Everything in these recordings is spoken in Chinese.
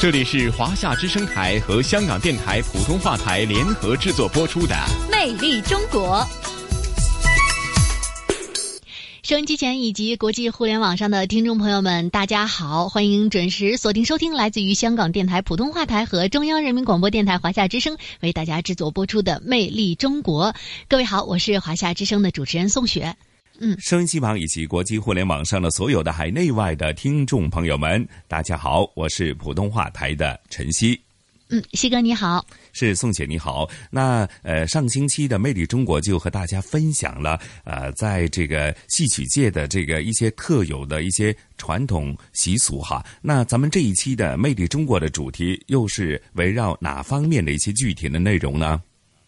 这里是华夏之声台和香港电台普通话台联合制作播出的《魅力中国》。收音机前以及国际互联网上的听众朋友们，大家好，欢迎准时锁定收听来自于香港电台普通话台和中央人民广播电台华夏之声为大家制作播出的《魅力中国》。各位好，我是华夏之声的主持人宋雪。嗯，收音机旁以及国际互联网上的所有的海内外的听众朋友们，大家好，我是普通话台的晨曦。嗯，西哥你好，是宋姐你好。那呃，上星期的《魅力中国》就和大家分享了呃，在这个戏曲界的这个一些特有的一些传统习俗哈。那咱们这一期的《魅力中国》的主题又是围绕哪方面的一些具体的内容呢？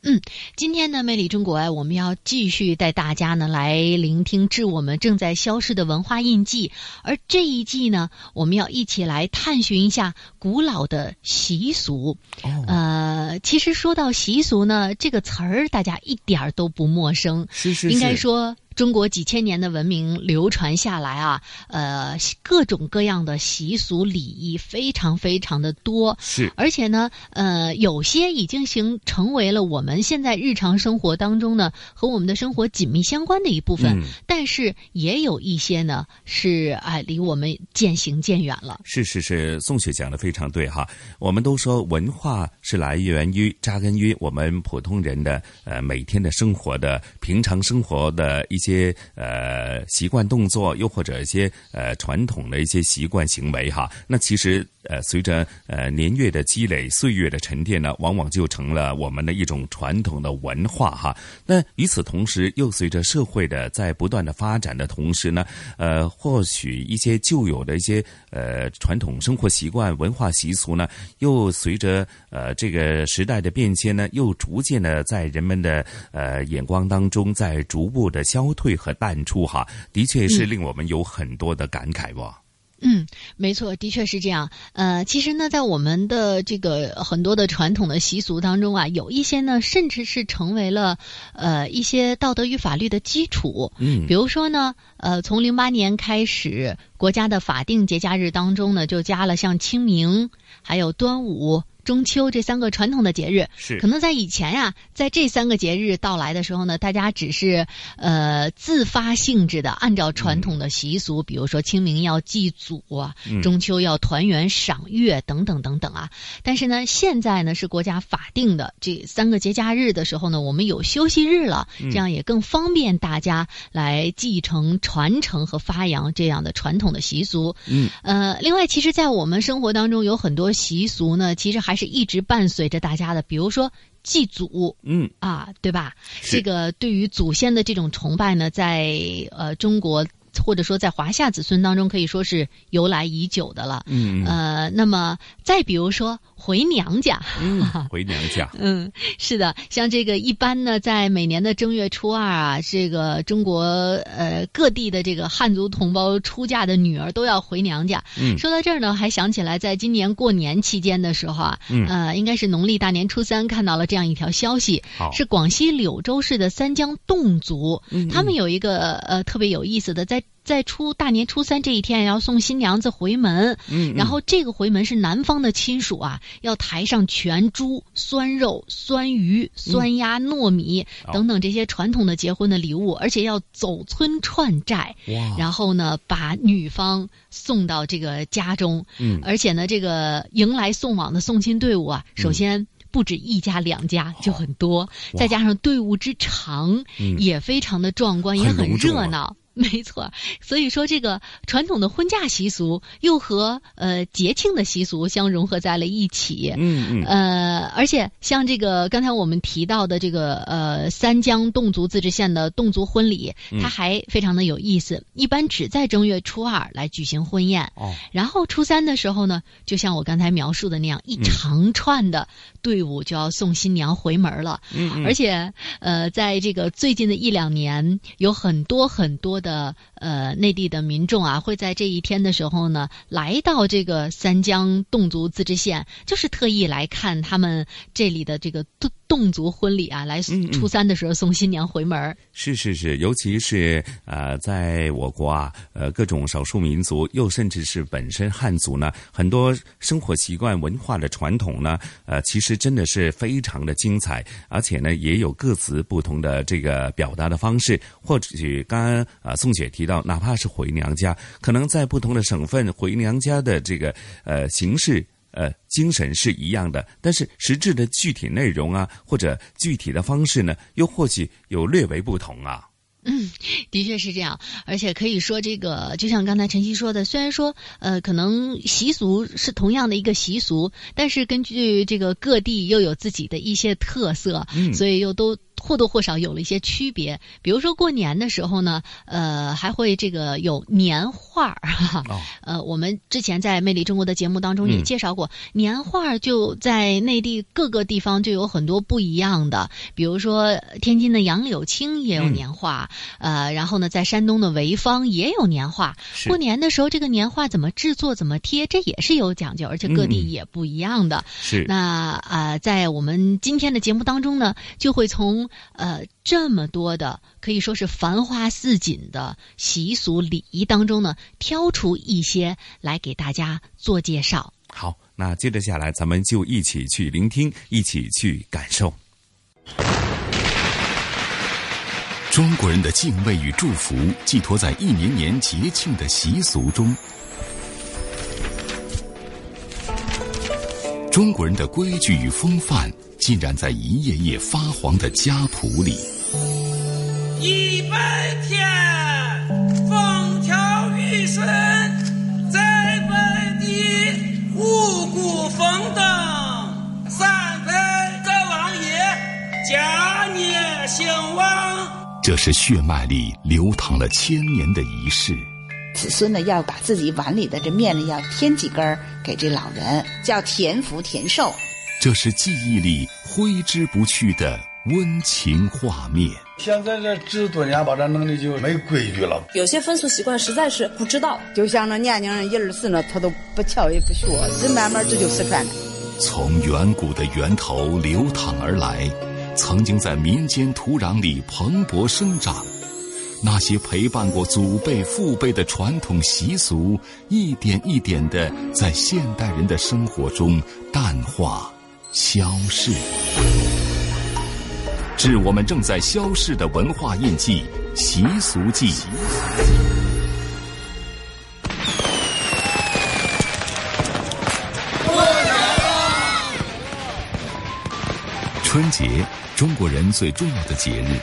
嗯，今天呢，《魅力中国》啊，我们要继续带大家呢来聆听致我们正在消失的文化印记。而这一季呢，我们要一起来探寻一下古老的习俗。哦，呃，其实说到习俗呢，这个词儿大家一点儿都不陌生。是是应该说。中国几千年的文明流传下来啊，呃，各种各样的习俗礼仪非常非常的多，是，而且呢，呃，有些已经形成为了我们现在日常生活当中呢和我们的生活紧密相关的一部分，但是也有一些呢是哎离我们渐行渐远了。是是是，宋雪讲的非常对哈，我们都说文化是来源于扎根于我们普通人的呃每天的生活的平常生活的一。一些呃习惯动作，又或者一些呃传统的一些习惯行为哈，那其实呃随着呃年月的积累、岁月的沉淀呢，往往就成了我们的一种传统的文化哈。那与此同时，又随着社会的在不断的发展的同时呢，呃，或许一些旧有的一些呃传统生活习惯、文化习俗呢，又随着呃这个时代的变迁呢，又逐渐的在人们的呃眼光当中，在逐步的消。退和淡出，哈，的确是令我们有很多的感慨哇。嗯，没错，的确是这样。呃，其实呢，在我们的这个很多的传统的习俗当中啊，有一些呢，甚至是成为了呃一些道德与法律的基础。嗯，比如说呢，呃，从零八年开始，国家的法定节假日当中呢，就加了像清明，还有端午。中秋这三个传统的节日，是可能在以前呀，在这三个节日到来的时候呢，大家只是呃自发性质的按照传统的习俗，比如说清明要祭祖啊，中秋要团圆赏月等等等等啊。但是呢，现在呢是国家法定的这三个节假日的时候呢，我们有休息日了，这样也更方便大家来继承、传承和发扬这样的传统的习俗。嗯，呃，另外，其实，在我们生活当中有很多习俗呢，其实还。还是一直伴随着大家的，比如说祭祖，嗯啊，对吧？这个对于祖先的这种崇拜呢，在呃中国或者说在华夏子孙当中，可以说是由来已久的了。嗯呃，那么再比如说。回娘家，嗯，回娘家，嗯，是的，像这个一般呢，在每年的正月初二啊，这个中国呃各地的这个汉族同胞出嫁的女儿都要回娘家。嗯，说到这儿呢，还想起来，在今年过年期间的时候啊，嗯，呃，应该是农历大年初三，看到了这样一条消息，是广西柳州市的三江侗族，他们有一个呃特别有意思的，在在初大年初三这一天要送新娘子回门，嗯，然后这个回门是男方的亲属啊。要抬上全猪、酸肉、酸鱼、酸鸭、糯米等等这些传统的结婚的礼物，而且要走村串寨，然后呢，把女方送到这个家中。嗯，而且呢，这个迎来送往的送亲队伍啊，首先不止一家两家，就很多，再加上队伍之长，也非常的壮观，也很热闹。没错，所以说这个传统的婚嫁习俗又和呃节庆的习俗相融合在了一起。嗯嗯。呃，而且像这个刚才我们提到的这个呃三江侗族自治县的侗族婚礼，它还非常的有意思。一般只在正月初二来举行婚宴，哦，然后初三的时候呢，就像我刚才描述的那样，一长串的队伍就要送新娘回门了。嗯嗯。而且呃，在这个最近的一两年，有很多很多。的呃，内地的民众啊，会在这一天的时候呢，来到这个三江侗族自治县，就是特意来看他们这里的这个侗侗族婚礼啊，来初三的时候送新娘回门。是是是，尤其是呃，在我国啊，呃，各种少数民族，又甚至是本身汉族呢，很多生活习惯、文化的传统呢，呃，其实真的是非常的精彩，而且呢，也有各自不同的这个表达的方式。或许刚刚啊，宋雪提到，哪怕是回娘家，可能在不同的省份回娘家的这个呃形式。呃，精神是一样的，但是实质的具体内容啊，或者具体的方式呢，又或许有略为不同啊。嗯，的确是这样，而且可以说，这个就像刚才晨曦说的，虽然说呃，可能习俗是同样的一个习俗，但是根据这个各地又有自己的一些特色，所以又都。或多或少有了一些区别，比如说过年的时候呢，呃，还会这个有年画儿，呃，我们之前在《魅力中国》的节目当中也介绍过，年画儿就在内地各个地方就有很多不一样的，比如说天津的杨柳青也有年画，呃，然后呢，在山东的潍坊也有年画。过年的时候，这个年画怎么制作、怎么贴，这也是有讲究，而且各地也不一样的。是。那啊，在我们今天的节目当中呢，就会从呃，这么多的可以说是繁花似锦的习俗礼仪当中呢，挑出一些来给大家做介绍。好，那接着下来，咱们就一起去聆听，一起去感受。中国人的敬畏与祝福寄托在一年年节庆的习俗中，中国人的规矩与风范。浸染在一页页发黄的家谱里。一百天风调雨顺，在本地五谷丰登，三拜各王爷，家业兴旺。这是血脉里流淌了千年的仪式。子孙呢，要把自己碗里的这面呢，要添几根儿给这老人，叫田福田寿。这是记忆里挥之不去的温情画面。现在这制多年把，这弄的就没规矩了。有些风俗习惯实在是不知道。就像那年轻人一二十呢，他都不瞧也不学，这慢慢这就失传了。从远古的源头流淌而来，曾经在民间土壤里蓬勃生长。那些陪伴过祖辈、父辈的传统习俗，一点一点的在现代人的生活中淡化。消逝，致我们正在消逝的文化印记——习俗记。春节，中国人最重要的节日，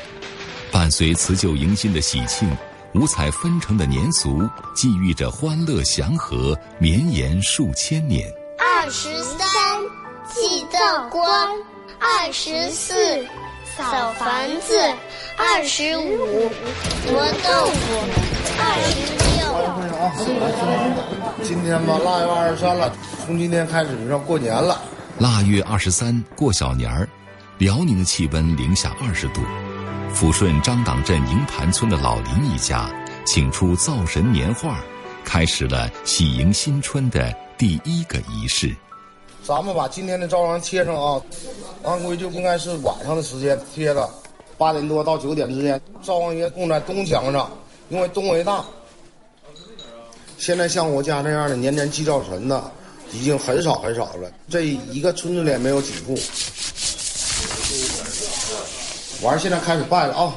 伴随辞旧迎新的喜庆，五彩纷呈的年俗，寄寓着欢乐祥和，绵延数千年。二十三。祭灶官，二十四；扫房子，二十五；磨豆腐，二十六。今天吧，腊月二十三了，从今天开始就要过年了。腊月二十三过小年儿，辽宁的气温零下二十度。抚顺张党镇营盘村的老林一家，请出灶神年画，开始了喜迎新春的第一个仪式。咱们把今天的灶王贴上啊，按规就应该是晚上的时间贴的，八点多到九点之间。灶王爷供在东墙上，因为东为大。现在像我家这样的年年祭灶神的，已经很少很少了。这一个村子里没有几户。完现在开始拜了啊！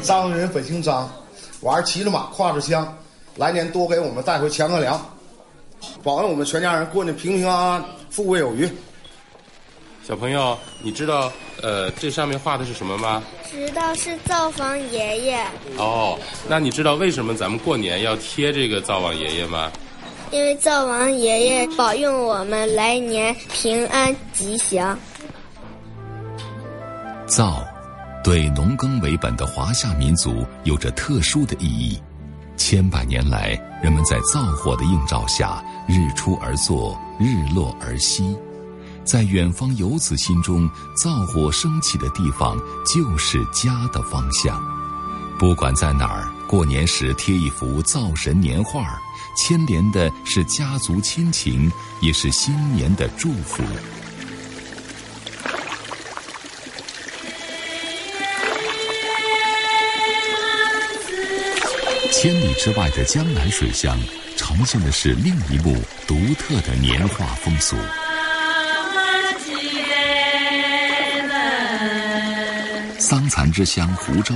张人本姓张，完骑着马，挎着枪，来年多给我们带回钱和粮，保佑我们全家人过得平平安安。富贵有余。小朋友，你知道呃这上面画的是什么吗？知道是灶房爷爷。哦，那你知道为什么咱们过年要贴这个灶王爷爷吗？因为灶王爷爷保佑我们来年平安吉祥。灶，对农耕为本的华夏民族有着特殊的意义。千百年来，人们在灶火的映照下，日出而作，日落而息。在远方游子心中，灶火升起的地方就是家的方向。不管在哪儿，过年时贴一幅灶神年画，牵连的是家族亲情，也是新年的祝福。千里之外的江南水乡，呈现的是另一幕独特的年画风俗。桑蚕之乡湖州，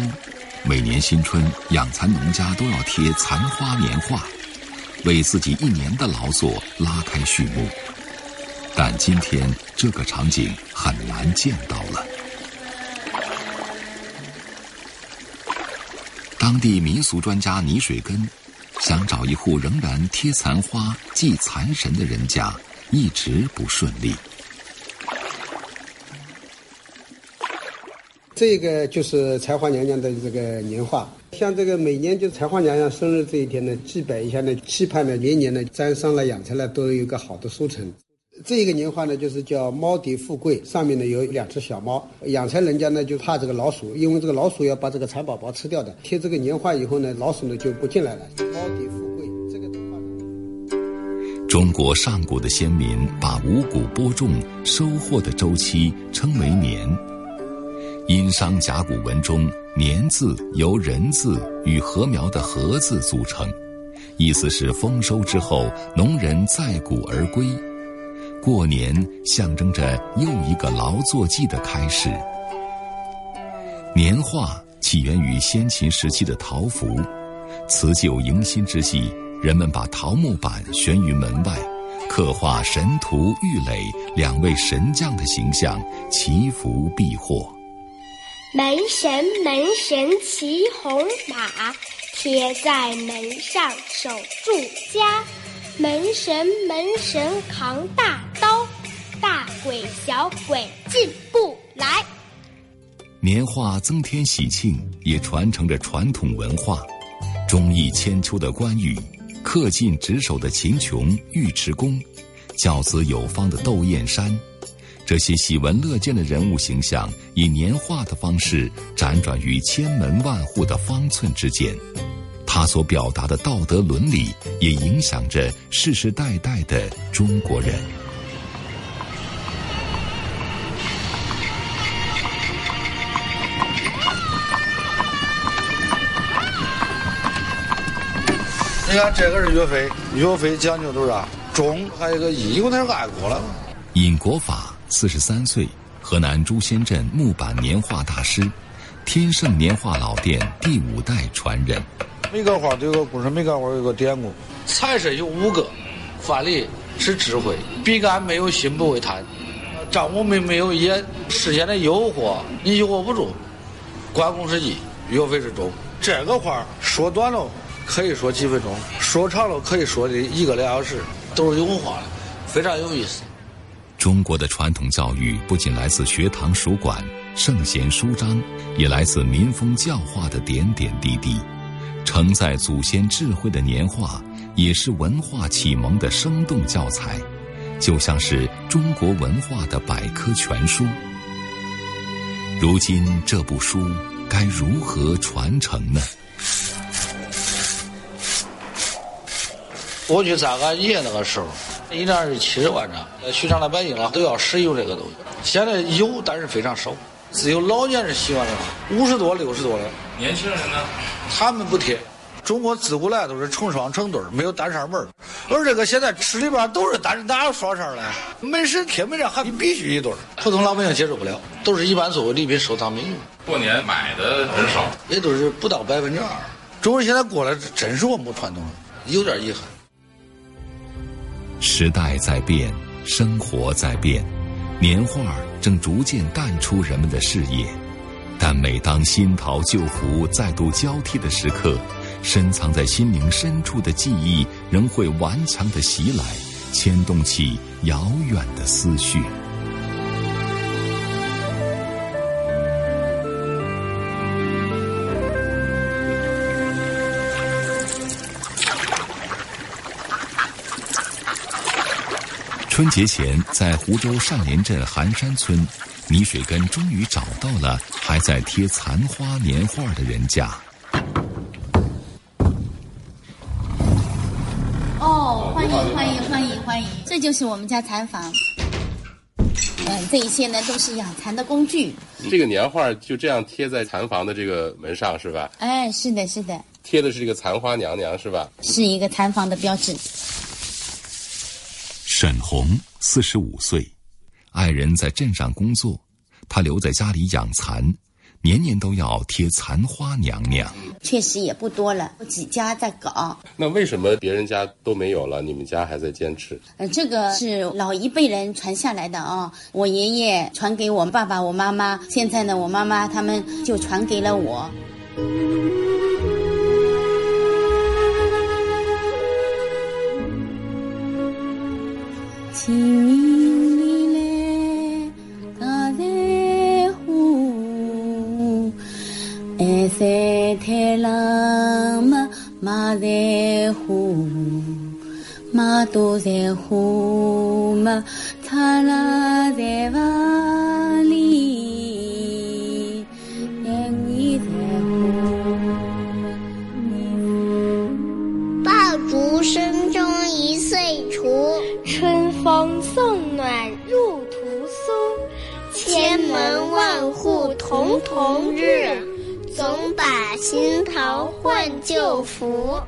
每年新春，养蚕农家都要贴蚕花年画，为自己一年的劳作拉开序幕。但今天这个场景很难见到了。当地民俗专家倪水根想找一户仍然贴残花祭残神的人家，一直不顺利。这个就是才华娘娘的这个年画，像这个每年就才华娘娘生日这一天呢，祭拜一下呢，期盼呢年年呢沾上了养成了都有一个好的收成。这一个年画呢，就是叫猫蝶富贵，上面呢有两只小猫。养蚕人家呢就怕这个老鼠，因为这个老鼠要把这个蚕宝宝吃掉的。贴这个年画以后呢，老鼠呢就不进来了。猫蝶富贵这个的话呢，中国上古的先民把五谷播种、收获的周期称为年。殷商甲骨文中“年”字由人字与禾苗的“禾”字组成，意思是丰收之后，农人载谷而归。过年象征着又一个劳作季的开始。年画起源于先秦时期的桃符，辞旧迎新之际，人们把桃木板悬于门外，刻画神荼、郁垒两位神将的形象，祈福避祸。门神门神骑红马，贴在门上守住家。门神门神扛大刀，大鬼小鬼进不来。年画增添喜庆，也传承着传统文化。忠义千秋的关羽，恪尽职守的秦琼、尉迟恭，教子有方的窦燕山，这些喜闻乐见的人物形象，以年画的方式辗转于千门万户的方寸之间。他所表达的道德伦理，也影响着世世代代的中国人。你看，这个是岳飞，岳飞讲究都是忠，还有个义，因为他是爱国了。尹国法四十三岁，河南朱仙镇木板年画大师，天盛年画老店第五代传人。每个画都有个故事，每个画有个典故。财神有五个，范蠡是智慧，比干没有心不会贪，张无忌没有眼，世间的诱惑你诱惑不住。关公是义，岳飞是忠。这个话说短了可以说几分钟，说长了可以说的一个两小时，都是有文化的，非常有意思。中国的传统教育不仅来自学堂书馆、圣贤书章，也来自民风教化的点点滴滴。承载祖先智慧的年画，也是文化启蒙的生动教材，就像是中国文化的百科全书。如今这部书该如何传承呢？过去在俺爷那个时候，一年是七十万张，寻常老百姓啊都要使用这个东西。现在有，但是非常少。只有老年人喜欢的，五十多、六十多的。年轻人呢？他们不贴。中国自古来都是成双成对没有单扇门而这个现在吃里边都是单，哪有双扇嘞？门神贴门上还必须一对普通老百姓接受不了，都是一般作为礼品收藏品用。过年买的很少，也都是不到百分之二。中国人现在过来真是我们传统了，有点遗憾。时代在变，生活在变。年画正逐渐淡出人们的视野，但每当新桃旧符再度交替的时刻，深藏在心灵深处的记忆仍会顽强的袭来，牵动起遥远的思绪。春节前，在湖州上联镇寒山村，泥水根终于找到了还在贴残花年画的人家。哦，欢迎欢迎欢迎欢迎！这就是我们家蚕房。嗯，这一些呢都是养蚕的工具。这个年画就这样贴在蚕房的这个门上是吧？哎，是的，是的。贴的是这个蚕花娘娘是吧？是一个蚕房的标志。沈红四十五岁，爱人在镇上工作，他留在家里养蚕，年年都要贴蚕花娘娘。确实也不多了，有几家在搞。那为什么别人家都没有了，你们家还在坚持？呃，这个是老一辈人传下来的啊，我爷爷传给我爸爸、我妈妈，现在呢，我妈妈他们就传给了我。清哎塞太郎嘛马在湖，马都在湖嘛，擦拉在瓦里，你在湖。爆竹声中一岁除。春风送暖入屠苏，千门万户曈曈日，把新桃换旧符。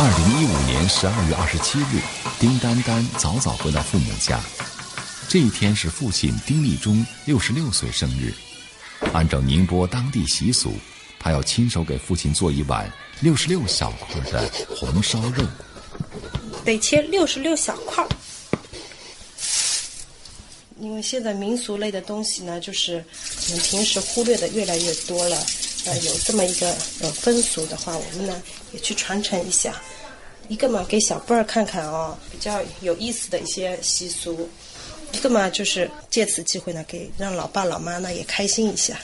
二零一五年十二月二十七日，丁丹丹早早回到父母家。这一天是父亲丁立忠六十六岁生日，按照宁波当地习俗，他要亲手给父亲做一碗六十六小块的红烧肉，得切六十六小块儿。因为现在民俗类的东西呢，就是我们平时忽略的越来越多了。呃，有这么一个呃风俗的话，我们呢也去传承一下。一个嘛，给小辈儿看看哦，比较有意思的一些习俗。一个嘛，就是借此机会呢，给让老爸老妈呢也开心一下。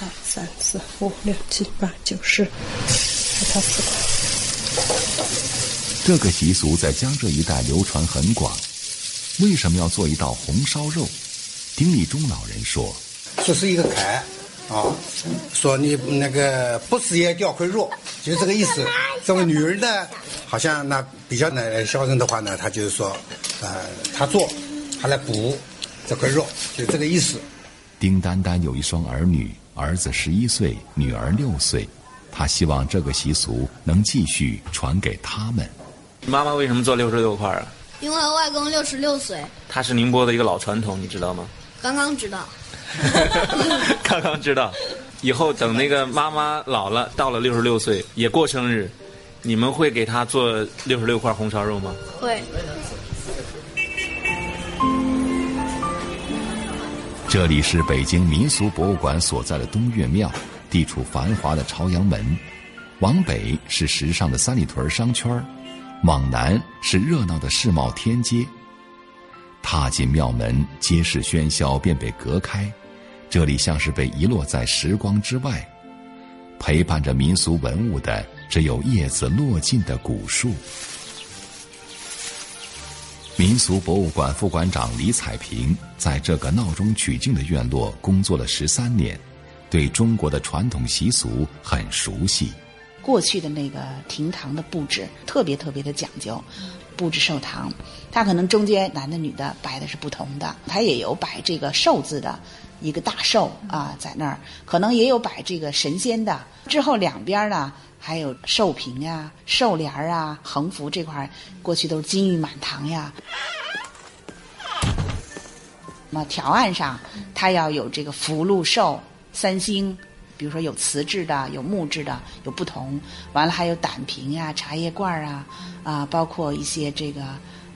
二三四五六七八九十，给他四块。这个习俗在江浙一带流传很广。为什么要做一道红烧肉？丁立忠老人说：“这是一个坎啊，说你那个不死也掉块肉，就是这个意思。这位女儿呢，好像那比较呢孝顺的话呢，她就是说。”呃，她做，她来补这块肉，就这个意思。丁丹丹有一双儿女，儿子十一岁，女儿六岁，她希望这个习俗能继续传给他们。妈妈为什么做六十六块啊？因为外公六十六岁。他是宁波的一个老传统，你知道吗？刚刚知道。刚刚知道，以后等那个妈妈老了，到了六十六岁也过生日，你们会给她做六十六块红烧肉吗？会。这里是北京民俗博物馆所在的东岳庙，地处繁华的朝阳门，往北是时尚的三里屯商圈，往南是热闹的世贸天街。踏进庙门，街市喧嚣便被隔开，这里像是被遗落在时光之外，陪伴着民俗文物的只有叶子落尽的古树。民俗博物馆副馆长李彩平在这个闹中取静的院落工作了十三年，对中国的传统习俗很熟悉。过去的那个亭堂的布置特别特别的讲究，布置寿堂，它可能中间男的女的摆的是不同的，它也有摆这个寿字的一个大寿啊在那儿，可能也有摆这个神仙的。之后两边呢。还有寿屏呀、寿帘啊、横幅这块过去都是金玉满堂呀。那条案上，它要有这个福禄寿三星，比如说有瓷质的，有木质的，有不同。完了还有胆瓶啊、茶叶罐啊，啊，包括一些这个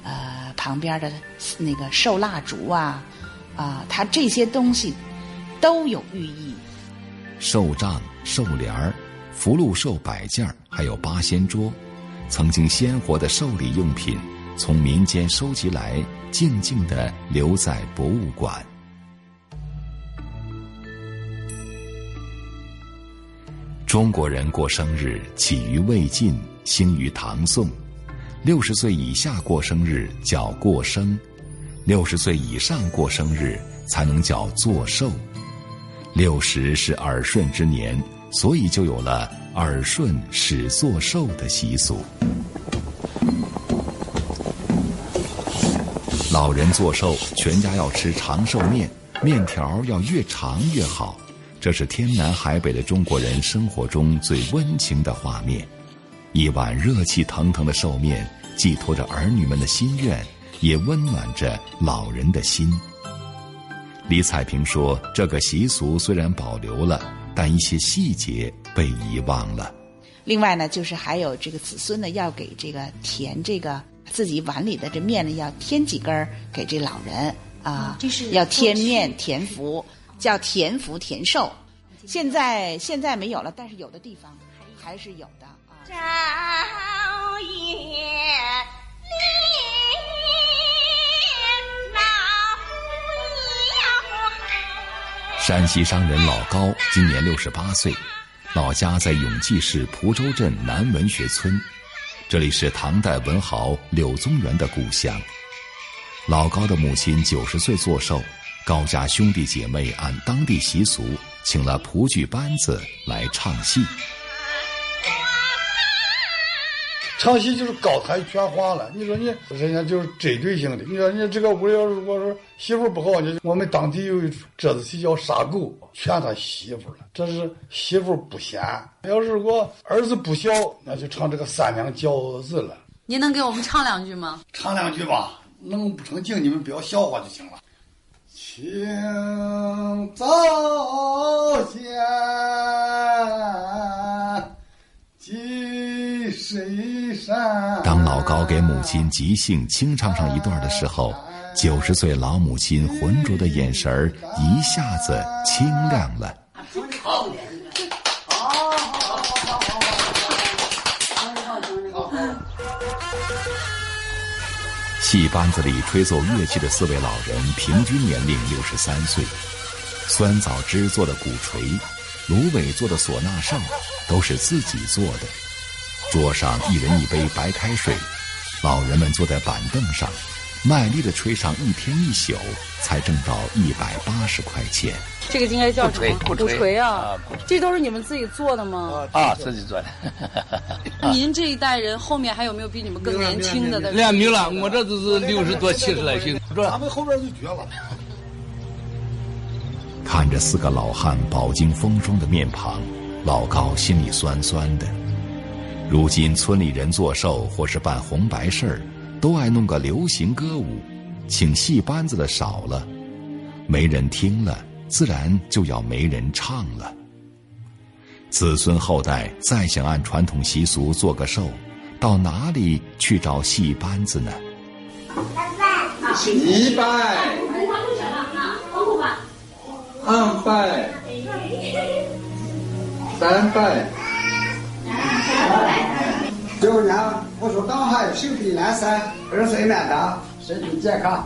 呃旁边的那个寿蜡烛啊，啊，它这些东西都有寓意。寿帐、寿帘儿、福禄寿摆件，还有八仙桌，曾经鲜活的寿礼用品，从民间收集来，静静的留在博物馆。中国人过生日起于魏晋，兴于唐宋。六十岁以下过生日叫过生，六十岁以上过生日才能叫做寿。六十是耳顺之年，所以就有了耳顺始作寿的习俗。老人做寿，全家要吃长寿面，面条要越长越好。这是天南海北的中国人生活中最温情的画面。一碗热气腾腾的寿面，寄托着儿女们的心愿，也温暖着老人的心。李彩萍说：“这个习俗虽然保留了，但一些细节被遗忘了。另外呢，就是还有这个子孙呢，要给这个填这个自己碗里的这面呢，要添几根儿给这老人啊，这是要添面填福，叫田福田寿。现在现在没有了，但是有的地方还是有的啊。”朝野山西商人老高今年六十八岁，老家在永济市蒲州镇南文学村，这里是唐代文豪柳宗元的故乡。老高的母亲九十岁做寿，高家兄弟姐妹按当地习俗，请了蒲剧班子来唱戏。唱戏就是高谈全花了，你说你人家就是针对性的。你说你这个屋里要是我说媳妇不好，你我们当地有一出折子戏叫《杀狗》，劝他媳妇了。这是媳妇不贤。要是我儿子不孝，那就唱这个三娘教子了。您能给我们唱两句吗？唱两句吧，弄不成敬你们不要笑话就行了。请早先记谁山。当老高给母亲即兴清唱上一段的时候，九十岁老母亲浑浊的眼神儿一下子清亮了。戏班子里吹奏乐器的四位老人平均年龄六十三岁。酸枣枝做的鼓槌，芦苇做的唢呐哨，都是自己做的。桌上一人一杯白开水，老人们坐在板凳上，卖力的吹上一天一宿，才挣到一百八十块钱。这个应该叫什么？鼓槌鼓槌啊啊！这都是你们自己做的吗？啊，自己做的。您这一代人后面还有没有比你们更年轻的？练没了，我这都是六十多、七十来岁。咱们后边就绝了。看着四个老汉饱经风霜的面庞，老高心里酸酸的。如今村里人做寿或是办红白事儿，都爱弄个流行歌舞，请戏班子的少了，没人听了，自然就要没人唱了。子孙后代再想按传统习俗做个寿，到哪里去找戏班子呢？一拜，二拜，三拜。九娘，我说党还身体安生，二岁满堂，身体健康。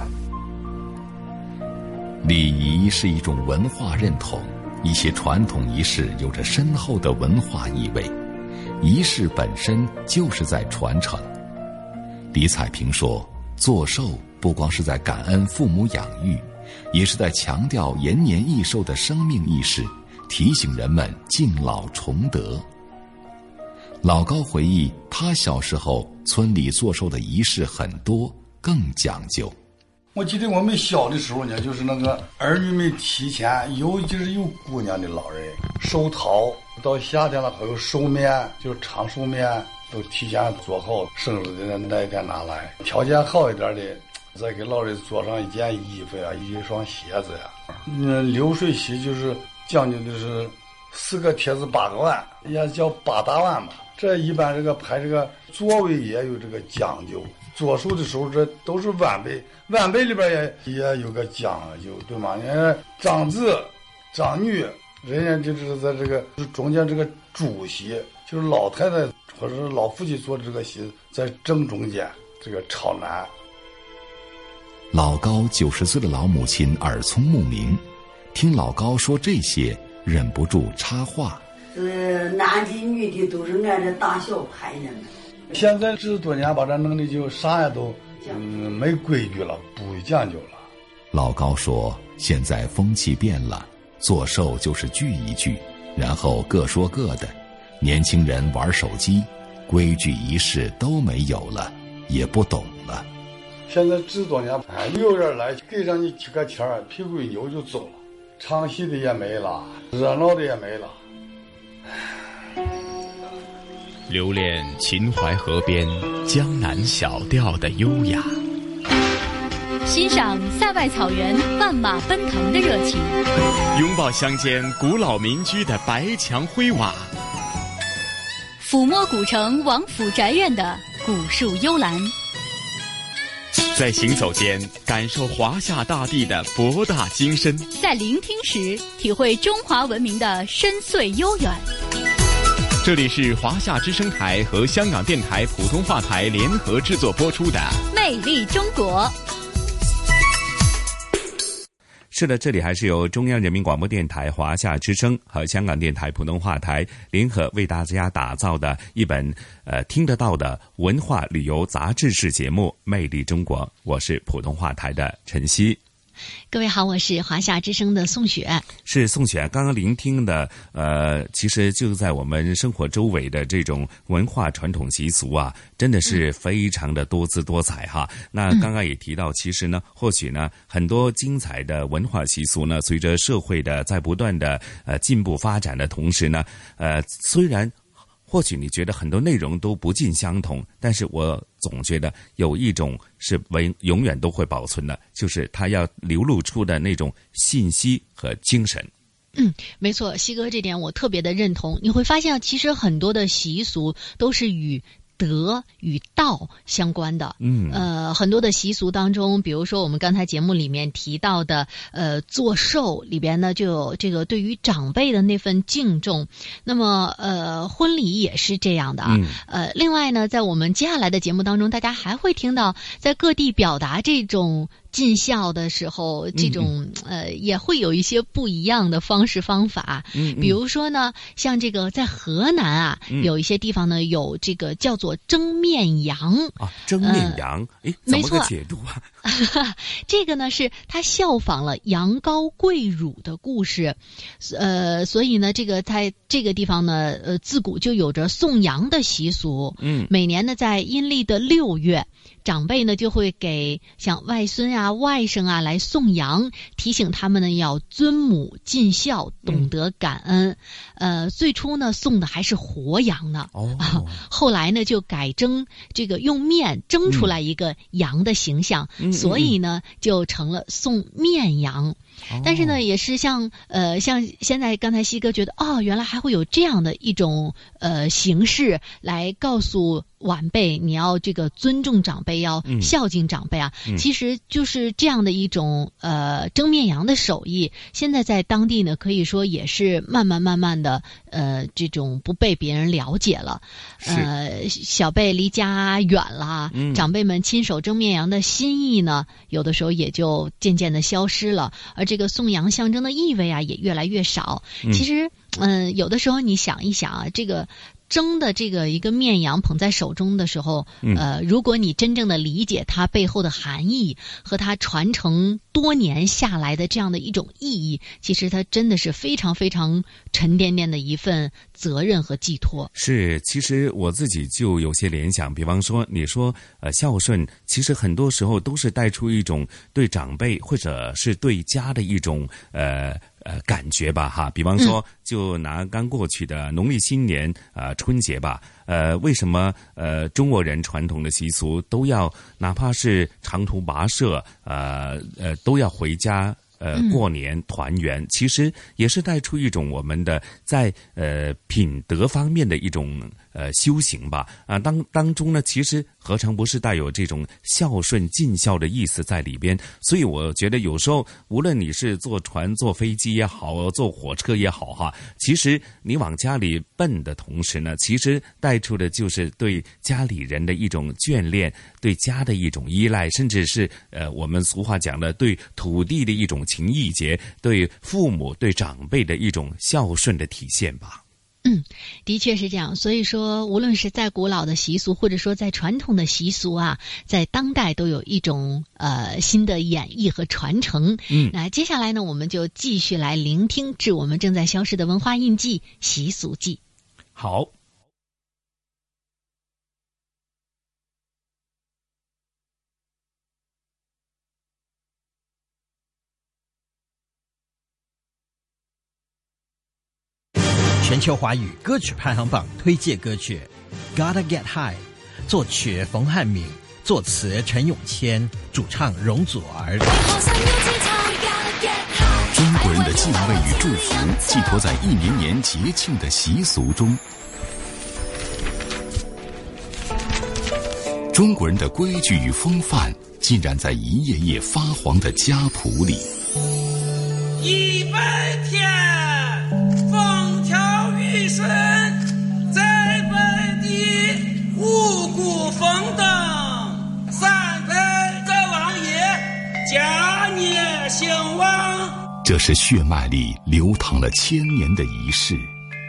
礼仪是一种文化认同，一些传统仪式有着深厚的文化意味，仪式本身就是在传承。李彩萍说：“做寿不光是在感恩父母养育，也是在强调延年益寿的生命意识，提醒人们敬老崇德。”老高回忆，他小时候村里做寿的仪式很多，更讲究。我记得我们小的时候呢，就是那个儿女们提前尤其是有姑娘的老人寿桃，到夏天了还有寿面，就是长寿面都提前做好，生日的那一天拿来。条件好一点的，再给老人做上一件衣服呀，一双鞋子呀。嗯，流水席就是讲究的是四个帖子八个碗，也叫八大碗嘛。这一般这个排这个座位也有这个讲究，左手的时候这都是晚辈，晚辈里边也也有个讲究，对吗？你看长子、长女，人家就是在这个中间这个主席，就是老太太或者是老父亲做的这个席在正中间，这个朝南。老高九十岁的老母亲耳聪目明，听老高说这些，忍不住插话。是男的女的都是按着大小排呢。现在这十多年把这弄的就啥也都嗯没规矩了，不讲究了。老高说：“现在风气变了，做寿就是聚一聚，然后各说各的。年轻人玩手机，规矩仪式都没有了，也不懂了。现在这多年，哎，有人来给上你几个钱儿，屁股一扭就走了，唱戏的也没了，热闹的也没了。”留恋秦淮河边江南小调的优雅，欣赏塞外草原万马奔腾的热情，拥抱乡间古老民居的白墙灰瓦，抚摸古城王府宅院的古树幽兰，在行走间感受华夏大地的博大精深，在聆听时体会中华文明的深邃悠远。这里是华夏之声台和香港电台普通话台联合制作播出的《魅力中国》。是的，这里还是由中央人民广播电台华夏之声和香港电台普通话台联合为大家打造的一本呃听得到的文化旅游杂志式节目《魅力中国》。我是普通话台的陈曦。各位好，我是华夏之声的宋雪。是宋雪，刚刚聆听的，呃，其实就在我们生活周围的这种文化传统习俗啊，真的是非常的多姿多彩哈。那刚刚也提到，其实呢，或许呢，很多精彩的文化习俗呢，随着社会的在不断的呃进步发展的同时呢，呃，虽然。或许你觉得很多内容都不尽相同，但是我总觉得有一种是为永远都会保存的，就是它要流露出的那种信息和精神。嗯，没错，西哥这点我特别的认同。你会发现，其实很多的习俗都是与。德与道相关的，嗯，呃，很多的习俗当中，比如说我们刚才节目里面提到的，呃，做寿里边呢就有这个对于长辈的那份敬重。那么，呃，婚礼也是这样的啊。呃，另外呢，在我们接下来的节目当中，大家还会听到在各地表达这种。尽孝的时候，这种呃也会有一些不一样的方式方法。嗯，比如说呢，像这个在河南啊，有一些地方呢有这个叫做蒸面羊啊，蒸面羊，哎，怎么个解读啊？这个呢是他效仿了羊羔跪乳的故事，呃，所以呢，这个在这个地方呢，呃，自古就有着送羊的习俗。嗯，每年呢，在阴历的六月。长辈呢就会给像外孙啊、外甥啊来送羊，提醒他们呢要尊母尽孝，懂得感恩。呃，最初呢送的还是活羊呢，哦，后来呢就改蒸这个用面蒸出来一个羊的形象，所以呢就成了送面羊。但是呢，也是像呃像现在刚才西哥觉得哦，原来还会有这样的一种呃形式来告诉。晚辈，你要这个尊重长辈，要孝敬长辈啊！其实就是这样的一种呃蒸面羊的手艺。现在在当地呢，可以说也是慢慢慢慢的呃这种不被别人了解了。呃，小辈离家远了，长辈们亲手蒸面羊的心意呢，有的时候也就渐渐的消失了。而这个送羊象征的意味啊，也越来越少。其实，嗯，有的时候你想一想啊，这个。蒸的这个一个面羊捧在手中的时候，呃，如果你真正的理解它背后的含义和它传承多年下来的这样的一种意义，其实它真的是非常非常沉甸甸的一份责任和寄托。是，其实我自己就有些联想，比方说你说呃孝顺，其实很多时候都是带出一种对长辈或者是对家的一种呃。呃，感觉吧，哈，比方说，就拿刚过去的农历新年啊，春节吧，呃，为什么呃中国人传统的习俗都要哪怕是长途跋涉，呃呃，都要回家？呃过年团圆，其实也是带出一种我们的在呃品德方面的一种。呃，修行吧，啊，当当中呢，其实何尝不是带有这种孝顺尽孝的意思在里边？所以我觉得有时候，无论你是坐船、坐飞机也好，坐火车也好，哈，其实你往家里奔的同时呢，其实带出的就是对家里人的一种眷恋，对家的一种依赖，甚至是呃，我们俗话讲的对土地的一种情谊结，对父母、对长辈的一种孝顺的体现吧。嗯，的确是这样。所以说，无论是在古老的习俗，或者说在传统的习俗啊，在当代都有一种呃新的演绎和传承。嗯，那接下来呢，我们就继续来聆听致我们正在消失的文化印记——习俗记。好。全球华语歌曲排行榜推荐歌曲《Gotta Get High》，作曲冯汉敏，作词陈永谦，主唱容祖儿。中国人的敬畏与祝福寄托在一年年节庆的习俗中，中国人的规矩与风范浸染在一页页发黄的家谱里。一百天。这是血脉里流淌了千年的仪式。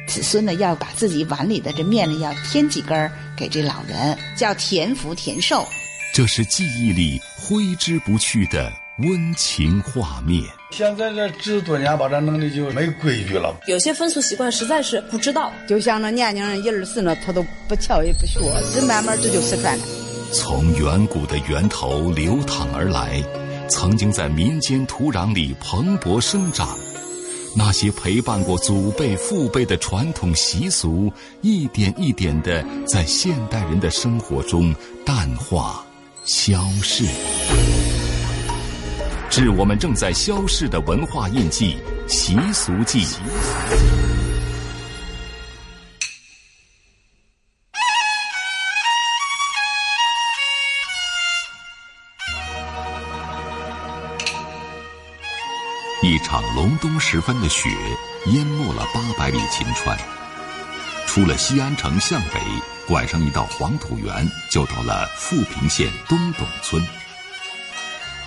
子孙呢，要把自己碗里的这面呢，要添几根儿给这老人，叫田福田寿。这是记忆里挥之不去的。温情画面。现在这这多年把这弄的就没规矩了。有些风俗习惯实在是不知道，就像那年轻人一二四呢，他都不瞧也不学，这慢慢这就失传了。从远古的源头流淌而来，曾经在民间土壤里蓬勃生长，那些陪伴过祖辈父辈的传统习俗，一点一点的在现代人的生活中淡化、消逝。致我们正在消逝的文化印记——习俗记。一场隆冬时分的雪淹没了八百里秦川，出了西安城向北，拐上一道黄土原，就到了富平县东董村。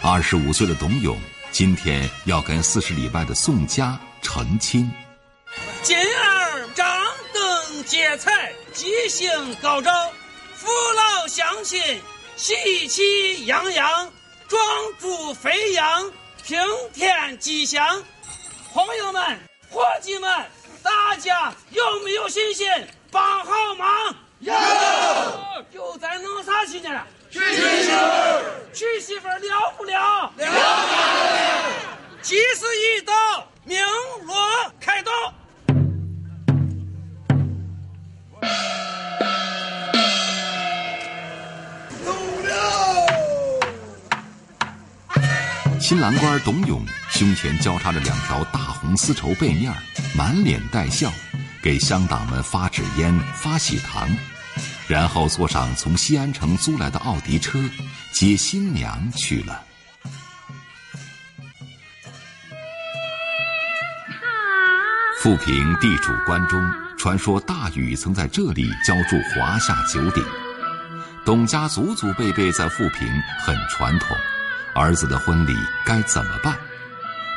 二十五岁的董永，今天要跟四十里外的宋家成亲。今儿张灯结彩，吉星高照，父老乡亲喜气洋洋，壮猪飞扬，平天吉祥。朋友们、伙计们，大家有没有信心帮好忙？有。又在弄啥去呢？娶媳妇儿，娶媳妇儿了不了？了。吉时已到，鸣锣开道。新郎官董永胸前交叉着两条大红丝绸被面，满脸带笑，给乡党们发纸烟、发喜糖。然后坐上从西安城租来的奥迪车，接新娘去了。富平地主关中，传说大禹曾在这里浇筑华夏九鼎。董家祖祖辈辈在富平很传统，儿子的婚礼该怎么办？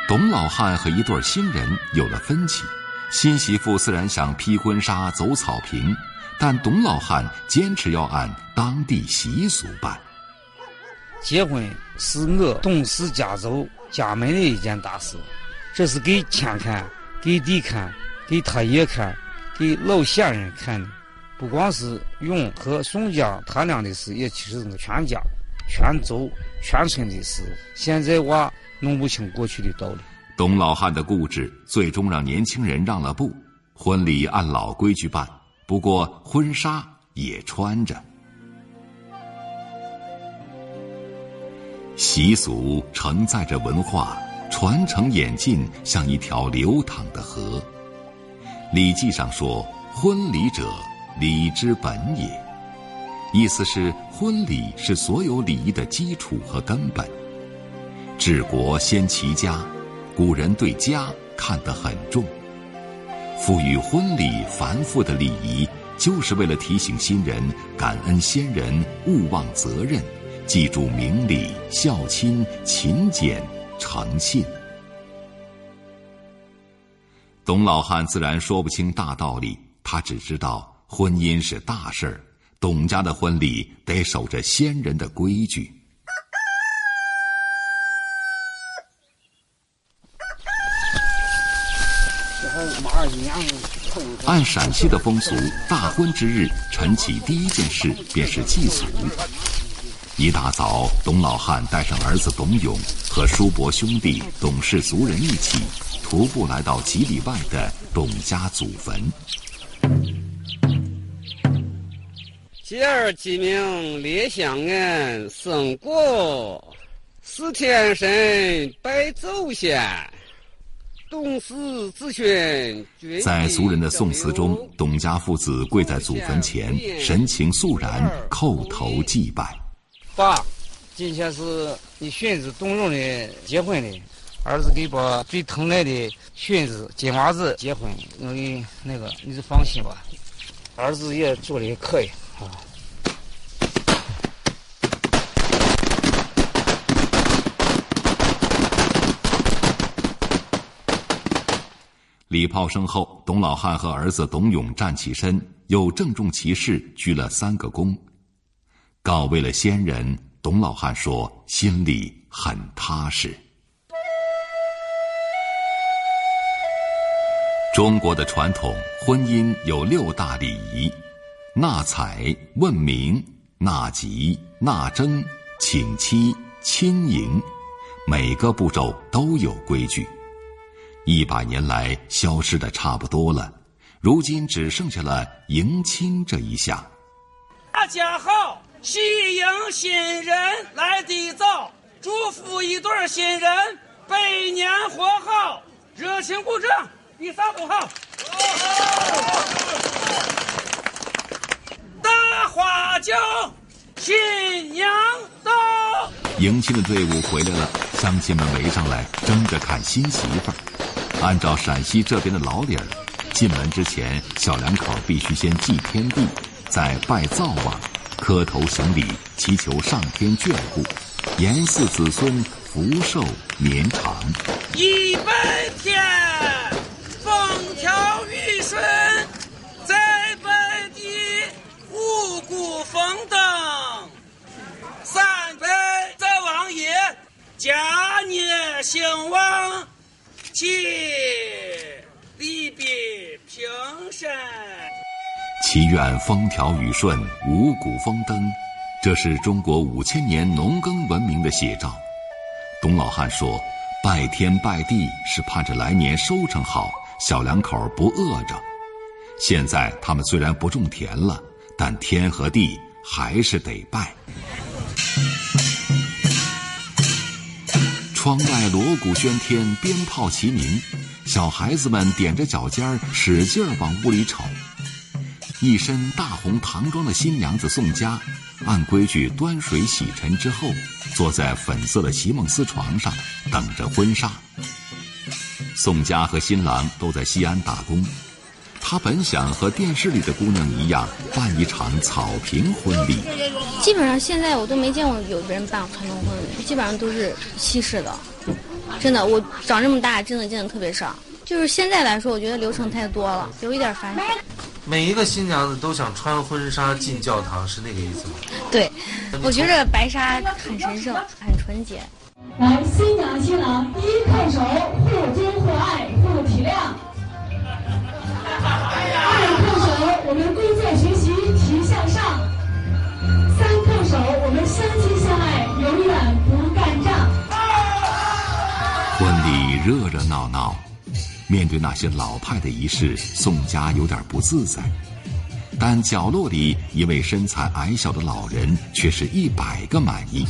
董老汉和一对新人有了分歧，新媳妇自然想披婚纱走草坪。但董老汉坚持要按当地习俗办。结婚是我董氏家族家门的一件大事，这是给天看、给地看、给他爷看、给老乡人看的。不光是永和宋家他俩的事，也其实是全家、全族、全村的事。现在娃弄不清过去的道理。董老汉的固执，最终让年轻人让了步，婚礼按老规矩办。不过婚纱也穿着，习俗承载着文化，传承演进，像一条流淌的河。《礼记》上说：“婚礼者，礼之本也。”意思是，婚礼是所有礼仪的基础和根本。治国先齐家，古人对家看得很重。赋予婚礼繁复的礼仪，就是为了提醒新人感恩先人、勿忘责任，记住明理、孝亲、勤俭、诚信。董老汉自然说不清大道理，他只知道婚姻是大事儿，董家的婚礼得守着先人的规矩。按陕西的风俗，大婚之日，晨起第一件事便是祭祖。一大早，董老汉带上儿子董永和叔伯兄弟董氏族人一起，徒步来到几里外的董家祖坟。今儿鸡鸣列香案，圣果司天神拜祖先。董氏子孙。在俗人的宋词中，董家父子跪在祖坟前，神情肃然，叩头祭拜。爸，今天是你孙子董荣的结婚的，儿子给把最疼爱的孙子金娃子结婚，我给那个你就放心吧，儿子也做的可以啊。礼炮声后，董老汉和儿子董永站起身，又郑重其事鞠了三个躬，告慰了先人。董老汉说：“心里很踏实。”中国的传统婚姻有六大礼仪：纳采、问名、纳吉、纳征、请妻、亲迎，每个步骤都有规矩。一百年来，消失的差不多了，如今只剩下了迎亲这一项。大家好，喜迎新人来的早，祝福一对新人百年活好，热情鼓掌，比啥都好。大花轿，新娘到。迎亲的队伍回来了，乡亲们围上来，争着看新媳妇儿。按照陕西这边的老理儿，进门之前，小两口必须先祭天地，再拜灶王，磕头行礼，祈求上天眷顾，延嗣子孙，福寿绵长。一百天，风调雨顺，在百地五谷丰登。三百灶王爷，家业兴旺。祈利弊平身，祈愿风调雨顺、五谷丰登，这是中国五千年农耕文明的写照。董老汉说：“拜天拜地是盼着来年收成好，小两口不饿着。现在他们虽然不种田了，但天和地还是得拜。”窗外锣鼓喧天，鞭炮齐鸣，小孩子们踮着脚尖儿，使劲儿往屋里瞅。一身大红唐装的新娘子宋佳，按规矩端水洗尘之后，坐在粉色的席梦思床上，等着婚纱。宋佳和新郎都在西安打工，他本想和电视里的姑娘一样，办一场草坪婚礼。基本上现在我都没见过有别人办传统婚礼，基本上都是西式的。真的，我长这么大真的见的特别少。就是现在来说，我觉得流程太多了，有一点繁琐。每一个新娘子都想穿婚纱进教堂，是那个意思吗？对，我觉得白纱很神圣，很纯洁。来，新娘新郎一叩首，互尊互爱互体谅。我们工作学习齐向上。三叩首，我们相亲相爱，永远不干仗。婚礼热热闹闹，面对那些老派的仪式，宋佳有点不自在。但角落里一位身材矮小的老人却是一百个满意。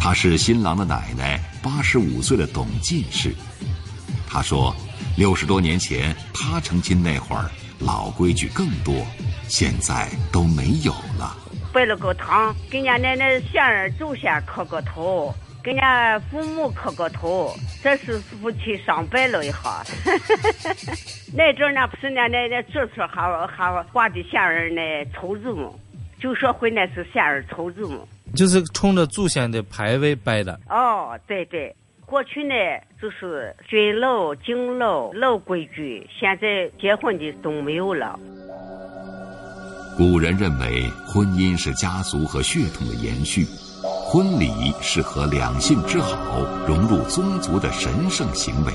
她是新郎的奶奶，八十五岁的董进士。她说，六十多年前她成亲那会儿，老规矩更多，现在都没有了。摆了个汤，给人家奶奶先儿祖先磕个头，给人家父母磕个头，这是夫妻上拜了一下。那阵儿那不是那那那祖孙还还挂的先儿那绸子么？就说回来是先儿绸子么？就是冲着祖先的牌位拜的。哦，对对，过去呢就是军老、敬老老规矩，现在结婚的都没有了。古人认为婚姻是家族和血统的延续，婚礼是和两性之好融入宗族的神圣行为。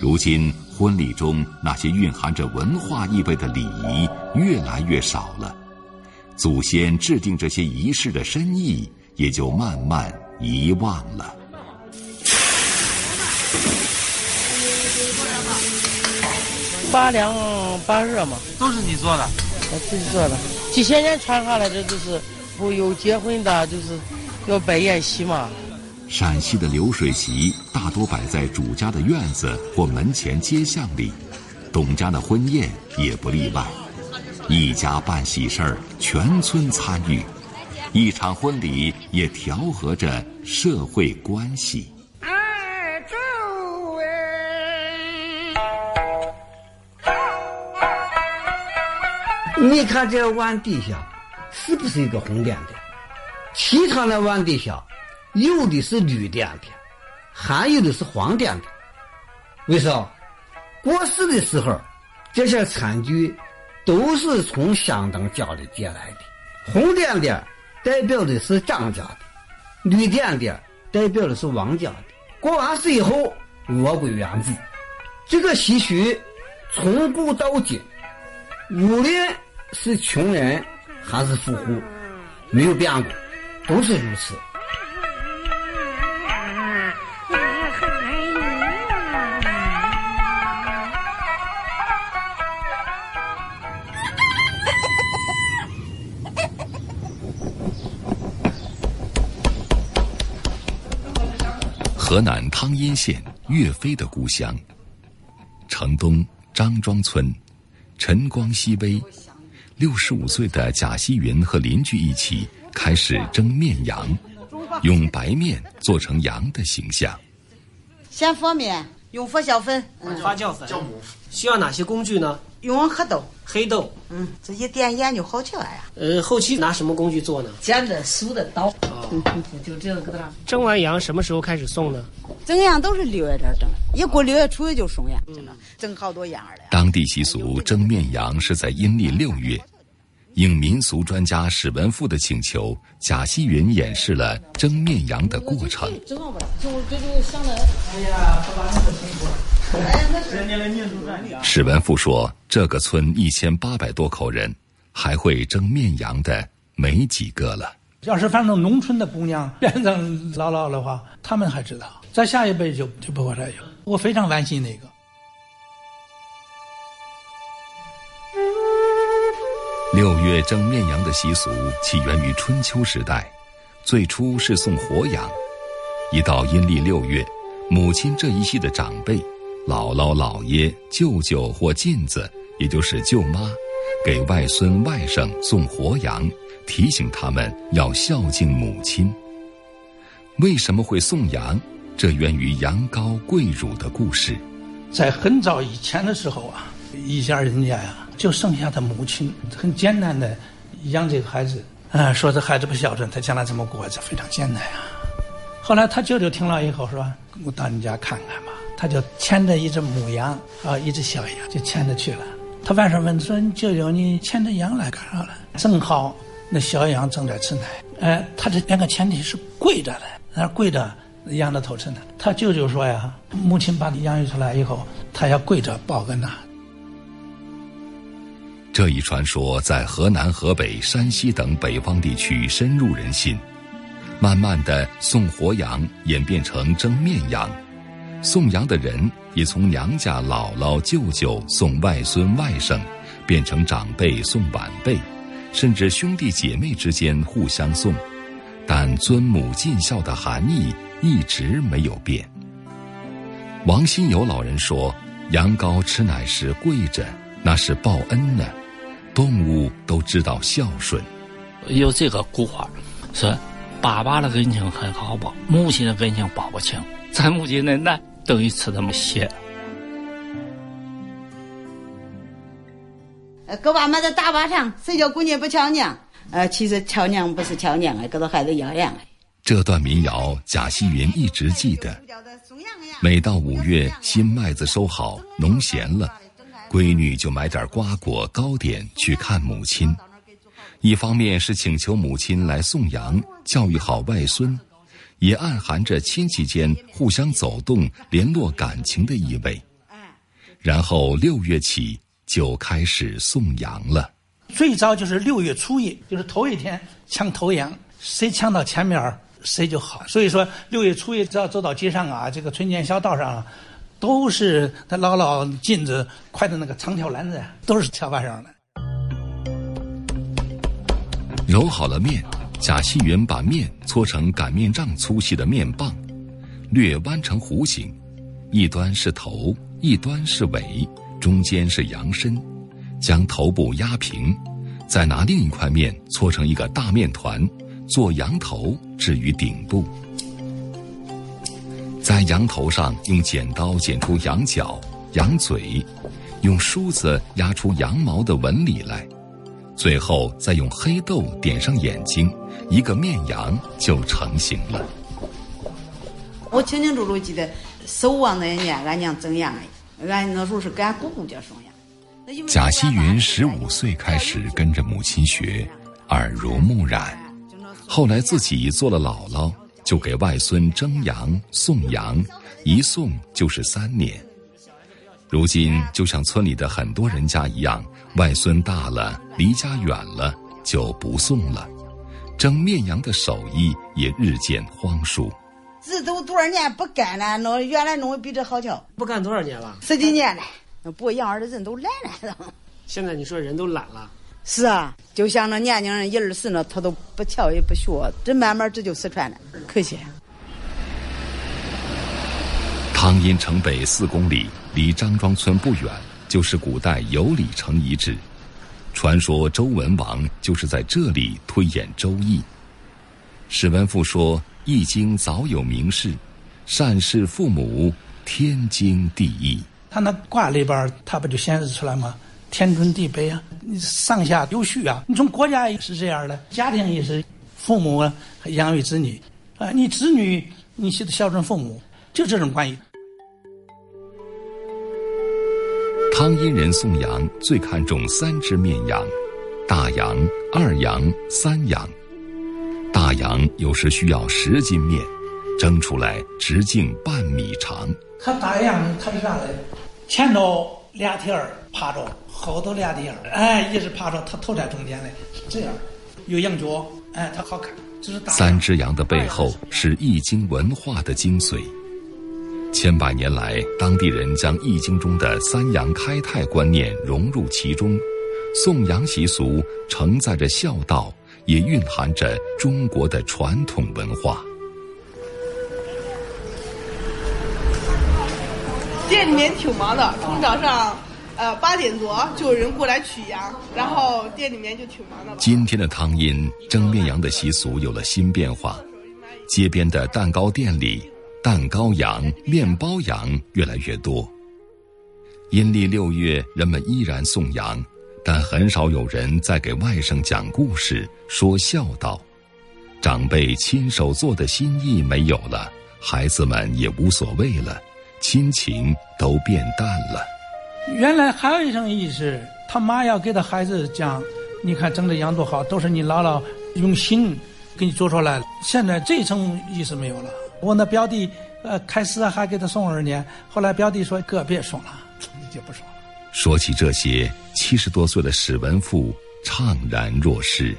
如今，婚礼中那些蕴含着文化意味的礼仪越来越少了，祖先制定这些仪式的深意也就慢慢遗忘了。八凉八热嘛，都是你做的。我自己做的，几千年传下来的就是不有结婚的，就是要摆宴席嘛。陕西的流水席大多摆在主家的院子或门前街巷里，董家的婚宴也不例外。一家办喜事儿，全村参与，一场婚礼也调和着社会关系。你看这碗底下是不是一个红点点？其他的碗底下有的是绿点点，还有的是黄点点。为啥？过世的时候，这些餐具都是从乡党家里借来的。红点点代表的是张家的，绿点点代表的是王家的。过完世以后，物归原主。这个习俗从古到今，无论是穷人还是富户，没有变过，都是如此。河南汤阴县岳飞的故乡，城东张庄村，晨光熹微。六十五岁的贾希云和邻居一起开始蒸面羊，用白面做成羊的形象。先和面，用发酵粉、发酵粉、酵母需要哪些工具呢？用黑豆。黑豆，嗯，这一点盐就好起来呀。呃，后期拿什么工具做呢？剪的、梳的刀。嗯，就这个搁这。蒸完羊什么时候开始送呢？蒸羊都是六月这蒸，一过六月初就送羊，真的蒸好多羊了。当地习俗蒸面羊是在阴历六月。应民俗专家史文富的请求，贾希云演示了蒸面羊的过程。史文富说：“这个村一千八百多口人，还会蒸面羊的没几个了。要是反正农村的姑娘变成姥姥的话，他们还知道，在下一辈就就不会再有。我非常惋惜那个。”六月蒸面羊的习俗起源于春秋时代，最初是送活羊。一到阴历六月，母亲这一系的长辈，姥姥、姥爷、舅舅或妗子，也就是舅妈，给外孙外甥送活羊，提醒他们要孝敬母亲。为什么会送羊？这源于羊羔跪乳的故事。在很早以前的时候啊，一家人家呀。就剩下他母亲很艰难的养这个孩子，啊，说这孩子不孝顺，他将来怎么过？这非常艰难啊。后来他舅舅听了以后说：“我到你家看看吧。”他就牵着一只母羊啊，一只小羊就牵着去了。他外甥问说：“舅舅，你牵着羊来干啥了？”正好那小羊正在吃奶，哎，他这两个前提是跪着的，那跪着羊的头吃奶。他舅舅说呀：“母亲把你养育出来以后，他要跪着报恩呐。”这一传说在河南、河北、山西等北方地区深入人心，慢慢的送活羊演变成蒸面羊，送羊的人也从娘家姥姥、舅舅送外孙、外甥，变成长辈送晚辈，甚至兄弟姐妹之间互相送，但尊母尽孝的含义一直没有变。王新友老人说：“羊羔吃奶时跪着，那是报恩呢。动物都知道孝顺。”有这个古话，说爸爸的恩情很好报，母亲的恩情报不清。咱母亲的奶等于吃他们血。呃搁爸妈在大巴上，谁叫姑娘不俏娘？呃，其实俏娘不是俏娘哎，跟着孩子一样哎。这段民谣，贾希云一直记得。每到五月，新麦子收好，农闲了，闺女就买点瓜果糕点去看母亲。一方面是请求母亲来送羊，教育好外孙，也暗含着亲戚间互相走动、联络感情的意味。然后六月起就开始送羊了。最早就是六月初一，就是头一天抢头羊，谁抢到前面谁就好。所以说六月初一只要走到街上啊，这个村间小道上，都是他姥姥镜子挎的那个长条篮子，都是挑把上的。揉好了面，贾细云把面搓成擀面杖粗细的面棒，略弯成弧形，一端是头，一端是尾，中间是羊身，将头部压平，再拿另一块面搓成一个大面团，做羊头置于顶部，在羊头上用剪刀剪出羊角、羊嘴，用梳子压出羊毛的纹理来。最后再用黑豆点上眼睛，一个面羊就成型了。我清清楚楚记得，守望那年俺娘整羊的，俺那时候是给俺姑姑家送羊。贾希云十五岁开始跟着母亲学，耳濡目染，后来自己做了姥姥，就给外孙蒸羊送羊，一送就是三年。如今就像村里的很多人家一样。外孙大了，离家远了，就不送了。蒸面羊的手艺也日渐荒疏。这都多少年不干了？弄原来弄的比这好瞧。不干多少年了？十几年了。剥羊儿的人都懒了。现在你说人都懒了？是啊，就像那年轻人一二十呢，他都不跳也不学，这慢慢这就失传了，可惜。汤阴城北四公里，离张庄村不远。就是古代有里城遗址，传说周文王就是在这里推演《周易》。史文富说，《易经》早有名士，善事父母，天经地义。他那卦里边，他不就显示出来吗？天尊地卑啊，你上下有序啊。你从国家也是这样的，家庭也是，父母养育子女啊，你子女你是孝顺父母，就这种关系。汤阴人送羊最看重三只面羊：大羊、二羊、三羊。大羊有时需要十斤面，蒸出来直径半米长。它大羊它是啥呢？前头俩蹄儿趴着，后头俩蹄儿，哎，也是趴着，它头在中间的，是这样。有羊角，哎，它好看。这是大。三只羊的背后是易经文化的精髓。千百年来，当地人将《易经》中的三阳开泰观念融入其中，送羊习俗承载着孝道，也蕴含着中国的传统文化。店里面挺忙的，从早上呃八点多就有人过来取羊，然后店里面就挺忙的。今天的汤阴蒸面羊的习俗有了新变化，街边的蛋糕店里。蛋糕羊、面包羊越来越多。阴历六月，人们依然送羊，但很少有人再给外甥讲故事、说孝道。长辈亲手做的心意没有了，孩子们也无所谓了，亲情都变淡了。原来还有一层意思，他妈要给他孩子讲：“你看蒸的羊多好，都是你姥姥用心给你做出来的。”现在这层意思没有了。我那表弟，呃，开始还给他送二年，后来表弟说：“哥，别送了，你就不送了。”说起这些，七十多岁的史文富怅然若失。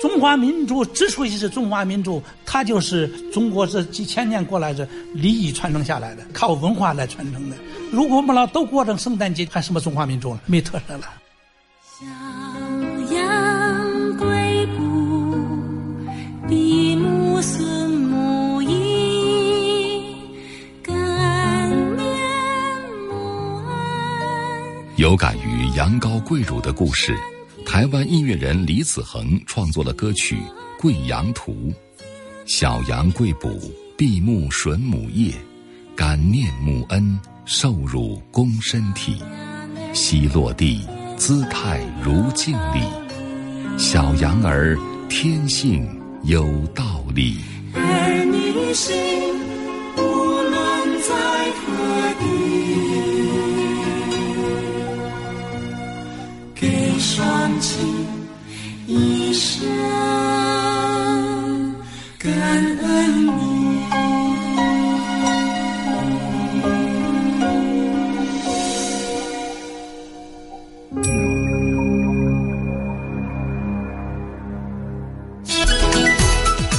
中华民族之所以是中华民族，它就是中国这几千年过来的礼仪传承下来的，靠文化来传承的。如果我们老都过成圣诞节，还什么中华民族了？没特色了。有感于羊羔跪乳的故事。台湾音乐人李子恒创作了歌曲《跪羊图》。小羊跪哺，闭目吮母液，感念母恩，受乳躬身体，膝落地，姿态如敬礼。小羊儿天性有道理。儿女心，双亲一生感恩你。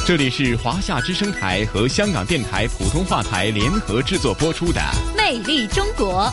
这里是华夏之声台和香港电台普通话台联合制作播出的《魅力中国》。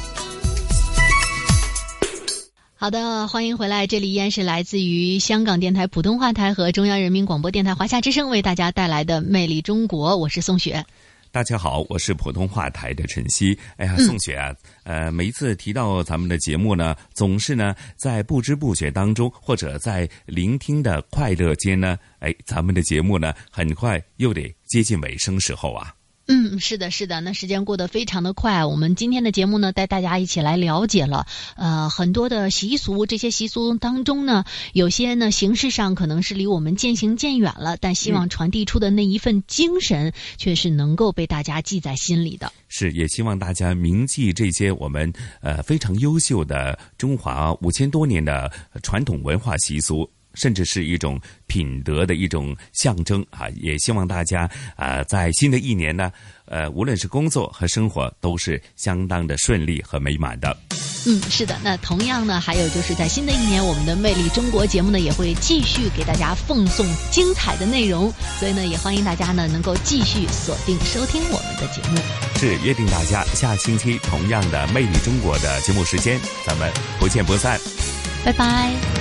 好的，欢迎回来，这里依然是来自于香港电台普通话台和中央人民广播电台华夏之声为大家带来的《魅力中国》，我是宋雪。大家好，我是普通话台的晨曦。哎呀，嗯宋雪啊，呃，每一次提到咱们的节目呢，总是呢在不知不觉当中，或者在聆听的快乐间呢，哎，咱们的节目呢，很快又得接近尾声时候啊。嗯，是的，是的，那时间过得非常的快。我们今天的节目呢，带大家一起来了解了呃很多的习俗。这些习俗当中呢，有些呢形式上可能是离我们渐行渐远了，但希望传递出的那一份精神，却是能够被大家记在心里的。是，也希望大家铭记这些我们呃非常优秀的中华五千多年的传统文化习俗。甚至是一种品德的一种象征啊！也希望大家啊、呃，在新的一年呢，呃，无论是工作和生活，都是相当的顺利和美满的。嗯，是的。那同样呢，还有就是在新的一年，我们的《魅力中国》节目呢，也会继续给大家奉送精彩的内容。所以呢，也欢迎大家呢能够继续锁定收听我们的节目。是约定大家下星期同样的《魅力中国》的节目时间，咱们不见不散。拜拜。